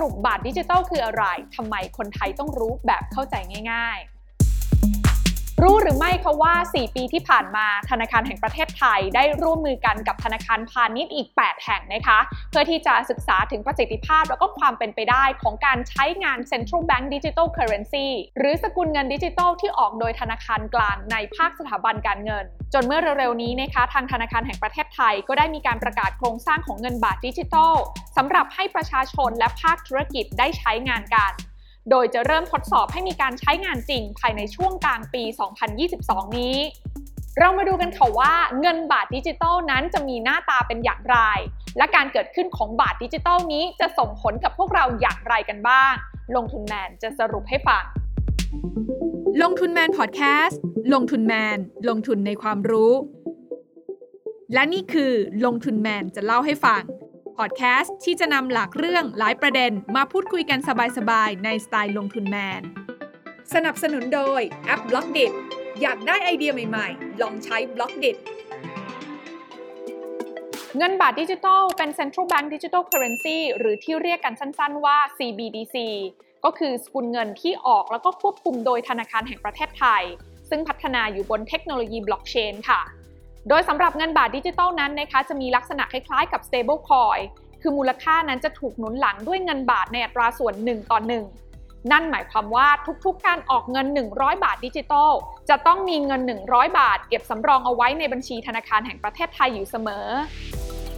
รุปบัตรดิจิทัลคืออะไรทำไมคนไทยต้องรู้แบบเข้าใจง่าย ๆ รู้หรือไม่คะว่า 4 ปีที่ผ่านมาธนาคารแห่งประเทศไทยได้ร่วมมือกันกับธนาคารพาณิชย์อีก 8 แห่งนะคะ เพื่อที่จะศึกษาถึงประสิทธิภาพแล้วก็ความเป็นไปได้ของการใช้งาน Central Bank Digital Currency หรือสกุลเงินดิจิทัลที่ออกโดยธนาคารกลางในภาคสถาบันการเงิน จนเมื่อเร็วๆนี้นะคะ ทางธนาคารแห่งประเทศไทยก็ได้มีการประกาศโครงสร้างของเงินบาทดิจิทัลสำหรับให้ประชาชนและภาคธุรกิจได้ใช้งานกัน โดยจะเริ่มทดสอบให้มีการใช้งานจริงภายในช่วงกลางปี 2022 นี้ เรามาดูกันค่ะว่าเงินบาทดิจิทัลนั้นจะมีหน้าตาเป็นอย่างไร และการเกิดขึ้นของบาทดิจิทัลนี้จะส่งผลกับพวกเราอย่างไรกันบ้าง ลงทุนแมนจะสรุปให้ฟัง ลงทุนแมนพอดแคสต์ ลงทุนแมน ลงทุนในความรู้ และนี่คือลงทุนแมนจะเล่าให้ฟัง พอดแคสต์ที่จะนำหลากเรื่องหลายประเด็นมาพูดคุยกันสบายๆ ในสไตล์ลงทุนแมน สนับสนุนโดยแอป Blockdit อยากได้ไอเดียใหม่ๆ ลองใช้ Blockdit เงินบาทดิจิทัลเป็น Central Bank Digital Currency หรือที่เรียกกันสั้นๆว่า CBDC ก็คือสกุลเงินที่ออกแล้วก็ควบคุมโดยธนาคารแห่งประเทศไทย ซึ่งพัฒนาอยู่บนเทคโนโลยีบล็อกเชนค่ะ โดยสำหรับเงินบาทดิจิทัลนั้นนะคะจะมีลักษณะคล้ายๆกับ stable coin คือมูลค่านั้นจะถูกหนุนหลังด้วยเงินบาทในอัตราส่วน 1 ต่อ 1 นั่นหมายความว่าทุกๆ การออกเงิน 100 บาทดิจิทัลจะต้องมีเงิน 100 บาท เก็บสำรองเอาไว้ในบัญชีธนาคารแห่งประเทศไทยอยู่เสมอ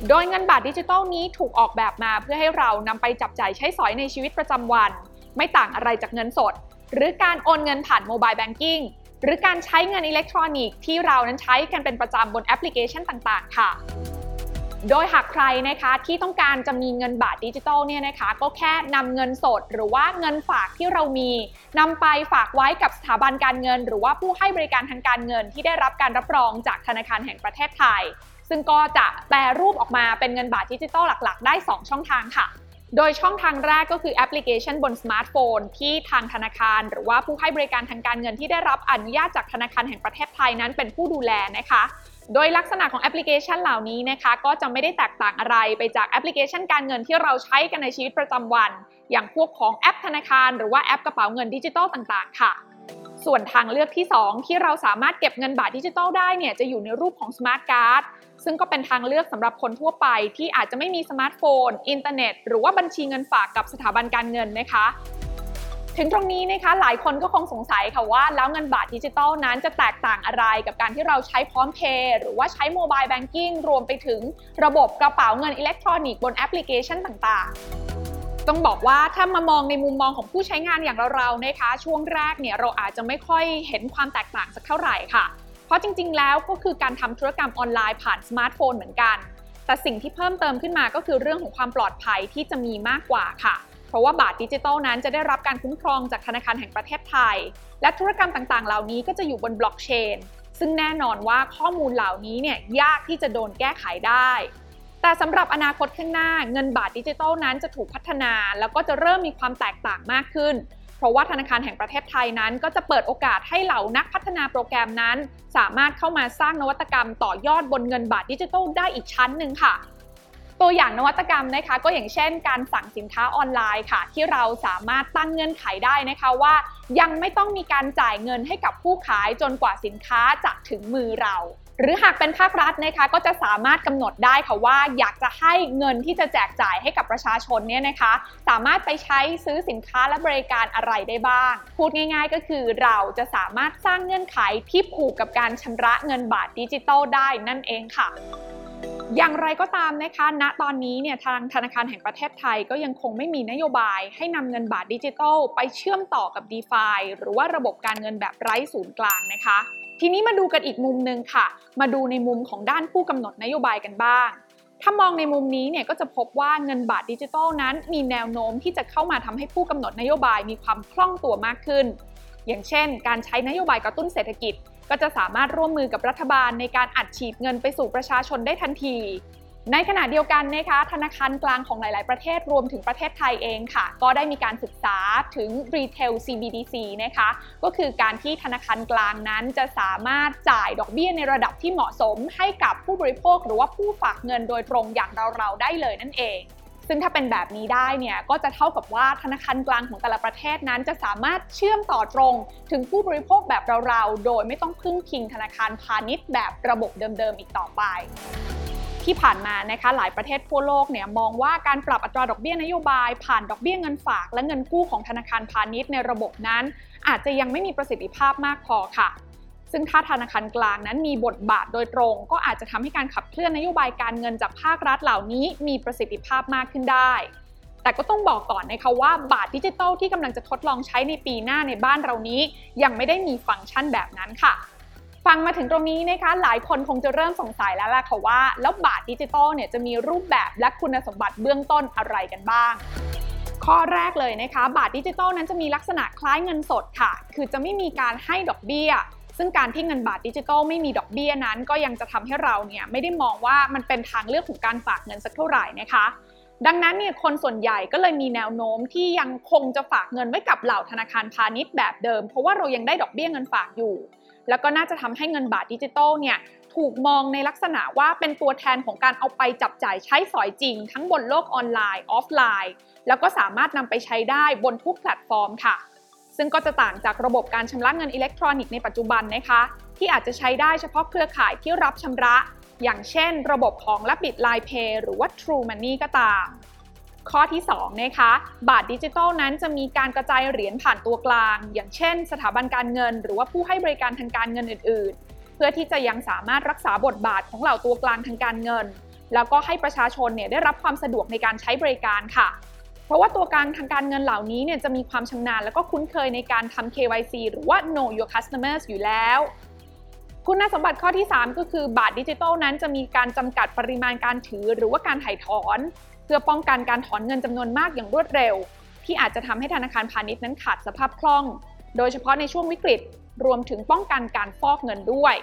โดยเงินบาทดิจิทัลนี้ถูกออกแบบมาเพื่อให้เรานำไปจับจ่ายใช้สอยในชีวิตประจำวัน ไม่ต่างอะไรจากเงินสด หรือการโอนเงินผ่าน mobile banking หรือการใช้เงินอิเล็กทรอนิกส์ที่เรานั้นใช้กันเป็นประจำบนแอปพลิเคชันต่างๆ ค่ะโดยหากใครนะคะที่ต้องการจะมีเงินบาทดิจิทัลเนี่ยนะคะก็แค่นำเงินสด หรือว่าเงินฝากที่เรามีนำไปฝากไว้กับสถาบันการเงิน หรือว่าผู้ให้บริการทางการเงินที่ได้รับการรับรองจากธนาคารแห่งประเทศไทย ซึ่งก็จะแปรรูปออกมาเป็นเงินบาทดิจิทัลหลัก ๆ ได้ 2 ช่องทางค่ะ โดยช่องทางแรกก็คือแอปพลิเคชันบนสมาร์ทโฟน ที่ทางธนาคาร หรือว่าผู้ให้บริการทางการเงินที่ได้รับอนุญาตจากธนาคารแห่งประเทศไทยนั้นเป็นผู้ดูแลนะคะ โดยลักษณะของแอปพลิเคชันเหล่านี้นะคะ ก็จะไม่ได้แตกต่างอะไรไปจากแอปพลิเคชันการเงินที่เราใช้กันในชีวิตประจำวัน อย่างพวกของแอปธนาคาร หรือว่าแอปกระเป๋าเงินดิจิทัลต่าง ๆ ค่ะ ส่วนทางเลือกที่ 2 ที่เราสามารถเก็บเงินบาทดิจิทัลได้เนี่ยจะอยู่ในรูปของสมาร์ทการ์ดซึ่งก็เป็นทางเลือกสำหรับคนทั่วไป ที่อาจจะไม่มีสมาร์ทโฟน อินเทอร์เน็ต หรือว่าบัญชีเงินฝากกับสถาบันการเงินนะคะ ถึงตรงนี้นะคะหลายคนก็คงสงสัยค่ะว่า แล้วเงินบาทดิจิทัลนั้นจะแตกต่างอะไรกับการที่เราใช้พร้อมเพย์หรือว่าใช้ mobile banking รวมไปถึงระบบกระเป๋าเงินอิเล็กทรอนิกส์บนแอปพลิเคชันต่างๆ ต้องบอกว่าถ้ามามองในมุมมองของผู้ใช้งานอย่างเราๆนะคะ ช่วงแรกเนี่ยเราอาจจะไม่ค่อยเห็นความแตกต่างสักเท่าไหร่ค่ะ เพราะจริงๆ แล้วก็คือการทำธุรกรรมออนไลน์ผ่านสมาร์ทโฟนเหมือนกัน แต่สิ่งที่เพิ่มเติมขึ้นมาก็คือเรื่องของความปลอดภัยที่จะมีมากกว่าค่ะเพราะว่าบาทดิจิทัลนั้นจะได้รับการคุ้มครองจากธนาคารแห่งประเทศไทย และธุรกรรมต่างๆ เหล่านี้ก็จะอยู่บนบล็อกเชน ซึ่งแน่นอนว่าข้อมูลเหล่านี้เนี่ยยากที่จะโดนแก้ไขได้ แต่สำหรับอนาคตข้างหน้าเงินบาทดิจิทัลนั้นจะถูกพัฒนา แล้วก็จะเริ่มมีความแตกต่างมากขึ้น เพราะว่าธนาคารแห่งประเทศไทยนั้น ก็จะเปิดโอกาสให้เหล่านักพัฒนาโปรแกรมนั้น สามารถเข้ามาสร้างนวัตกรรมต่อยอดบนเงินบาทดิจิทัลได้อีกชั้นหนึ่งค่ะตัวอย่างนวัตกรรมนะคะก็อย่างเช่นการสั่งสินค้าออนไลน์ค่ะ ที่เราสามารถตั้งเงื่อนไขได้นะคะว่า ยังไม่ต้องมีการจ่ายเงินให้กับผู้ขายจนกว่าสินค้าจะถึงมือเรา หรือหากเป็นภาครัฐนะคะก็จะสามารถกำหนดได้ค่ะว่า อยากจะให้เงินที่จะแจกจ่ายให้กับประชาชนเนี่ยนะคะ สามารถไปใช้ซื้อสินค้าและบริการอะไรได้บ้าง พูดง่าย ๆ ก็คือเราจะสามารถสร้างเงื่อนไขที่ผูกกับการชำระเงินบาทดิจิทัลได้นั่นเองค่ะอย่างไรก็ตามนะคะ ณ ตอนนี้เนี่ยทางธนาคารแห่งประเทศไทยก็ยังคงไม่มีนโยบายให้นำเงินบาทดิจิทัล ไปเชื่อมต่อกับ d e f าหรือว่าระบบการเงินแบบไร้ศูนย์กลางนะคะ ทีนี้มาดูกันอีกมุมหนึ่งค่ะ มาดูในมุมของด้านผู้กำหนดนโยบายกันบ้าง ถ้ามองในมุมนี้เนี่ยก็จะพบว่าเงินบาทดิจิทัลนั้นมีแนวโน้มที่จะเข้ามาทำให้ผู้กำหนดนโยบายมีความคล่องตัวมากขึ้น อย่างเช่น การใช้นโยบายกระตุ้นเศรษฐกิจ ก็จะสามารถร่วมมือกับรัฐบาลในการอัดฉีดเงินไปสู่ประชาชนได้ทันที ในขณะเดียวกันนะคะธนาคารกลางของหลาย ๆ ประเทศรวมถึงประเทศไทยเองค่ะ ก็ได้มีการศึกษาถึง Retail CBDC นะคะก็คือการที่ธนาคารกลางนั้นจะสามารถจ่ายดอกเบี้ยในระดับที่เหมาะสม ให้กับผู้บริโภค หรือว่าผู้ฝากเงินโดยตรงอย่างเรา ๆ ได้เลยนั่นเองซึ่งถ้าเป็นแบบนี้ได้เนี่ยก็จะเท่ากับว่าธนาคารกลางของแต่ละประเทศนั้นจะสามารถเชื่อมต่อตรง ถึงผู้บริโภคแบบเรา ๆ โดยไม่ต้องพึ่งพิงธนาคารพาณิชย์แบบระบบเดิม ๆ อีกต่อไป ที่ผ่านมานะคะหลายประเทศทั่วโลกเนี่ยมองว่าการปรับอัตราดอกเบี้ยนโยบายผ่านดอกเบี้ยเงินฝากและเงินกู้ของธนาคารพาณิชย์ในระบบนั้น อาจจะยังไม่มีประสิทธิภาพมากพอค่ะ ซึ่งถ้าธนาคารกลางนั้นมีบทบาทโดยตรง ก็อาจจะทำให้การขับเคลื่อนนโยบายการเงินจากภาครัฐเหล่านี้มีประสิทธิภาพมากขึ้นได้ แต่ก็ต้องบอกก่อนนะคะว่าบาทดิจิทัลที่กำลังจะทดลองใช้ในปีหน้าในบ้านเรานี้ ยังไม่ได้มีฟังก์ชันแบบนั้นค่ะ ฟังมาถึงตรงนี้นะคะ หลายคนคงจะเริ่มสงสัยแล้วล่ะค่ะว่า แล้วบาทดิจิทัลเนี่ยจะมีรูปแบบและคุณสมบัติเบื้องต้นอะไรกันบ้าง ข้อแรกเลยนะคะ บาทดิจิทัลนั้นจะมีลักษณะคล้ายเงินสดค่ะ คือจะไม่มีการให้ดอกเบี้ย ซึ่งการที่เงินบาทดิจิทัลไม่มีดอกเบี้ยนั้น ก็ยังจะทำให้เราเนี่ยไม่ได้มองว่ามันเป็นทางเลือกของการฝากเงินสักเท่าไหร่นะคะดังนั้นเนี่ยคนส่วนใหญ่ก็เลยมีแนวโน้มที่ยังคงจะฝากเงินไว้กับเหล่าธนาคารพาณิชย์แบบเดิม เพราะว่าเรายังได้ดอกเบี้ยเงินฝากอยู่ แล้วก็น่าจะทำให้เงินบาทดิจิทัลเนี่ยถูกมองในลักษณะว่าเป็นตัวแทนของการเอาไปจับจ่ายใช้สอยจริง ทั้งบนโลกออนไลน์ออฟไลน์ แล้วก็สามารถนำไปใช้ได้บนทุกแพลตฟอร์มค่ะ ซึ่งก็จะต่างจากระบบการชำระเงินอิเล็กทรอนิกส์ในปัจจุบันนะคะ ที่อาจจะใช้ได้เฉพาะเครือข่ายที่รับชำระ อย่างเช่น ระบบของ Rapid Line Pay หรือว่า True Money ก็ตาม ข้อที่2นะคะบาทดิจิทัลนั้นจะมีการกระจายเหรียญผ่านตัวกลาง อย่างเช่น สถาบันการเงิน หรือว่าผู้ให้บริการทางการเงินอื่น ๆ เพื่อที่จะยังสามารถรักษาบทบาทของเหล่าตัวกลางทางการเงิน แล้วก็ให้ประชาชนเนี่ยได้รับความสะดวกในการใช้บริการค่ะ เพราะว่าตัวกลางทางการเงินเหล่านี้เนี่ยจะมีความชำนาญแล้วก็คุ้นเคยในการทำ KYC หรือว่า Know Your Customers อยู่แล้วคุณสมบัติข้อที่ 3 ก็คือบาทดิจิทัลนั้นจะมีการจำกัดปริมาณการถือหรือว่าการถ่ายถอน เพื่อป้องกันการถอนเงินจำนวนมากอย่างรวดเร็ว ที่อาจจะทำให้ธนาคารพาณิชย์นั้นขาดสภาพคล่อง โดยเฉพาะในช่วงวิกฤต รวมถึงป้องกันการฟอกเงินด้วย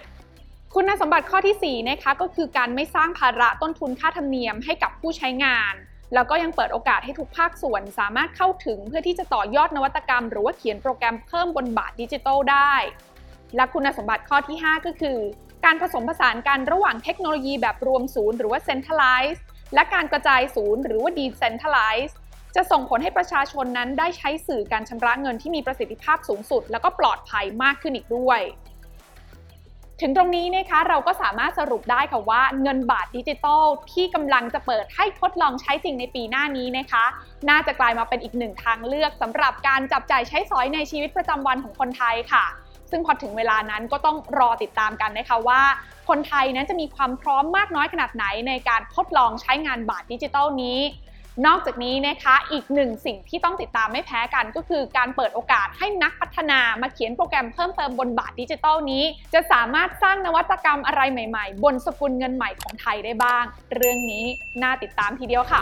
คุณสมบัติข้อที่4นะคะก็คือการไม่สร้างภาระต้นทุนค่าธรรมเนียมให้กับผู้ใช้งาน แล้วก็ยังเปิดโอกาสให้ทุกภาคส่วนสามารถเข้าถึงเพื่อที่จะต่อยอดนวัตกรรม หรือว่าเขียนโปรแกรมเพิ่มบนบาทดิจิทัลได้ และคุณสมบัติข้อที่ 5 ก็คือการผสมผสานกันระหว่างเทคโนโลยีแบบรวมศูนย์หรือว่า centralize และการกระจายศูนย์หรือว่า decentralize จะส่งผลให้ประชาชนนั้นได้ใช้สื่อการชำระเงินที่มีประสิทธิภาพสูงสุด แล้วก็ปลอดภัยมากขึ้นอีกด้วย ถึงตรงนี้นะคะเราก็สามารถสรุปได้ค่ะว่าเงินบาทดิจิทัลที่กำลังจะเปิดให้ทดลองใช้จริงในปีหน้านี้นะคะ น่าจะกลายมาเป็นอีกหนึ่งทางเลือกสำหรับการจับจ่ายใช้สอยในชีวิตประจำวันของคนไทยค่ะ ซึ่งพอถึงเวลานั้นก็ต้องรอติดตามกันนะคะว่า คนไทยนั้นจะมีความพร้อมมากน้อยขนาดไหนในการทดลองใช้งานบาทดิจิทัลนี้นอกจากนี้นะคะอีกหนึ่งสิ่งที่ต้องติดตามไม่แพ้กันก็คือการเปิดโอกาสให้นักพัฒนามาเขียนโปรแกรมเพิ่มเติมบนบาทดิจิทัลนี้ จะสามารถสร้างนวัตกรรมอะไรใหม่ๆ บนสกุลเงินใหม่ของไทยได้บ้าง เรื่องนี้น่าติดตามทีเดียวค่ะ